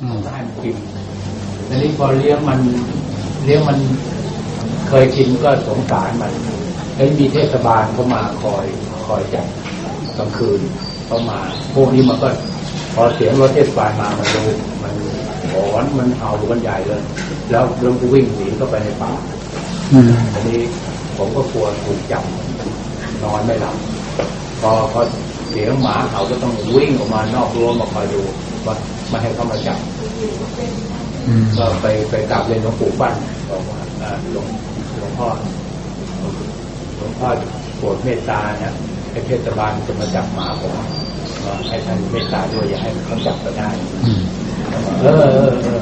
อืมให้มันกินทีนี้พอเลี้ยงมันเลี้ยงมันเคยกินก็สงสารมันไอ้ยมีเทศบาลเข้ามาคอยคอยจับกลางคืนเข้ามา พวกนี้มันก็พอเสียงรถเทศบาลมามันรู้มันหอนมันเห่ากันใหญ่เลย แล้วเริ่มวิ่งหนีเข้าไปในป่าอืมอันนี้ผมก็กลัวถูกจับนอนไม่หลับพอพอเสียงหมาเขาก็ต้องวิ่งออกมานอกรั้วมาคอยดูว่าไม่ให้เข้ามาจับอืมก็ไปไปกราบเรียนหลวงปู่ปั้นบอกว่าอ่าหลวงหลวงพ่อหลวงพ่อโปรดเมตตาเนี่ยไอ้เทศบาลจะมาจับหมาผมว่าให้ท่านเมตตาด้วยอย่าให้เขาจับก็ได้อืมเออเออเออ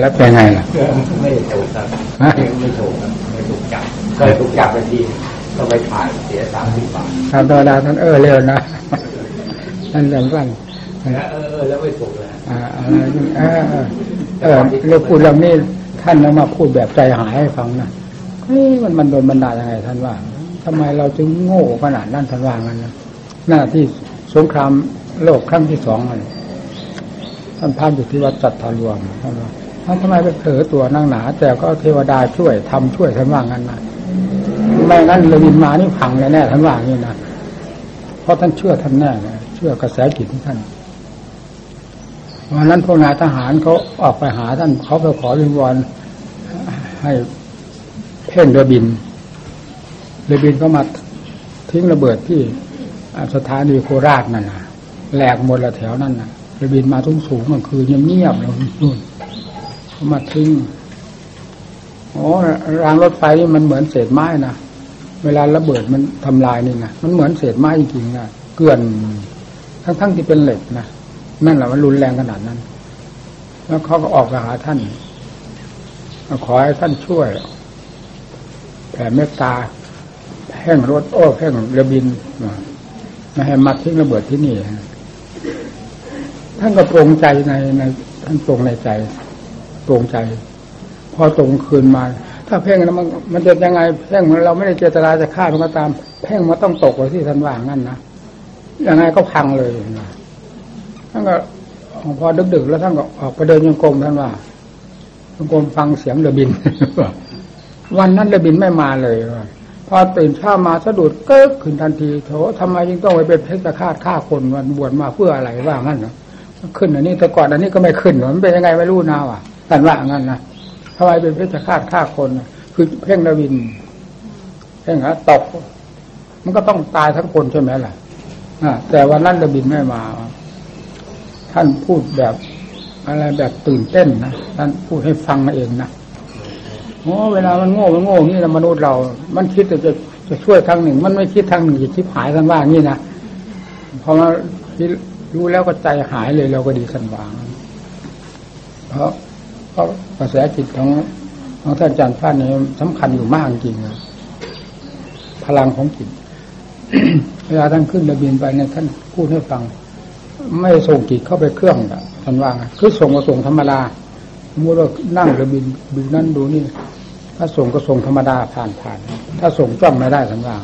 แล้วเป็นไงล่ะเออไม่ถูกครับฮะไม่ถูกครับไม่ถูกจับเคยถูกจับไปที ก็ไปถ่ายเสียสามสิบบาททำธรรมดาท่านเออเร็วนะท่านเร็วสั้นแล้วเออเออแล้วไม่ถูกเลยอ่าอะไรนี่เออเออเออเรื่องพูดเรื่องนี้ท่านเอามาพูดแบบใจหายให้ฟังนะเฮ้ยมันมันโดนบันดาลยังไงท่านว่าทำไมเราจึงโง่ขนาดนั้นท่านว่างั้นนะหน้าที่สงครามโลกครั้งที่สองนั่นท่านพานอยู่ที่วัดจัดทารวมท่านว่าท่านทำไมไปเผลอตัวนั่งหนา แต่ก็เทวดาช่วยทำช่วยท่านว่างั้นนะ ไม่งั้นเลยวินมานี่พังแน่ๆท่านว่างี้นะเพราะท่านเชื่อท่านแน่นะเชื่อกระแสจิตของท่านวันนั้นพวกนายทหารเขาออกไปหาท่านเขาไปขอวิงวอนให้เพ่งเรือบินเรือบินก็มาทิ้งระเบิดที่สถานีโคราชนั่นนะแหลกหมดละแถวนั่นนะเรือบินมาทุ่งสูงกลางคืนเงียบๆเลยนู่นเขามาทิ้งโอ้รางรถไฟนี่มันเหมือนเศษไม้นะ เวลาระเบิดมันทำลายนี่นะมันเหมือนเศษไม้จริงๆนะเกลื่อนทั้งๆที่เป็นเหล็กนะนั่นแหละมันรุนแรงขนาดนั้น แล้วเขาก็ออกไปหาท่านขอให้ท่านช่วยแผ่เมตตาแห่งรถโอ้แห่งเรือบินไม่ให้มาทิ้งระเบิดที่นี่ท่านก็ปรงใจในในท่านปรงในใจปรงใจ พอตรงคืนมา ถ้าเพ่งแล้วมันมันจะยังไงเพ่งเราไม่ได้เจตนาจะฆ่ามันก็ตาม เพ่งมันต้องตกไว้ที่ท่านว่างั้นนะยังไงก็พังเลยนะท่านก็พอดึกๆแล้วท่านก็ออกไปเดินยังกรมท่านว่ายังกรมฟังเสียงเรือบิน วันนั้นเรือบินไม่มาเลยพอตื่นเช้ามาสะดุดเกิดขึ้นทันทีโถทำไมยังต้องไปเป็นเพชฌฆาตฆ่าคนวันบวชมาเพื่ออะไรว่างั้นเนาะขึ้นอันนี้แต่ก่อนอันนี้ก็ไม่ขึ้นมันเป็นยังไงไม่รู้นะว่ะท่านว่างั้นนะ ทำไมเป็นเพชฌฆาตฆ่าคนคือเพ่งเรือบินเพ่งฮะตก มันก็ต้องตายทั้งคนใช่ไหมล่ะแต่วันนั้นเรือบินไม่มา ท่านพูดแบบ อะไรแบบตื่นเต้นนะท่านพูดให้ฟังมาเองนะโอ้เวลามันโง่มันโง่นี่นะมนุษย์เรา มันคิดจะจะช่วยทางหนึ่ง มันไม่คิดทางหนึ่งจะคิดหายกันว่างี้นะพอมาคิดรู้แล้วก็ใจหายเลยเราก็ดีสันวาง เพราะ เพราะกระแสจิตของของท่านอาจารย์พานนี้สำคัญอยู่มากจริงนะพลังของจิตเวลาท่านขึ้นระเบียนไปเนี่ยท่านพูดให้ฟัง ไม่ส่งจิตเข้าไปเครื่องท่านว่างคือส่งก็ส่งธรรมดาสมมติว่านั่งรือบินดูนั่นดูนี่ ถ้าส่งก็ส่งธรรมดาผ่านผ่าน ถ้าส่งจ้องไม่ได้ท่านว่าง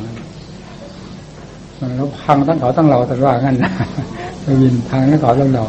แล้วพังทั้งเขาทั้งเราท่านว่างั้นนะไปบินพังทั้งเขาทั้งเรา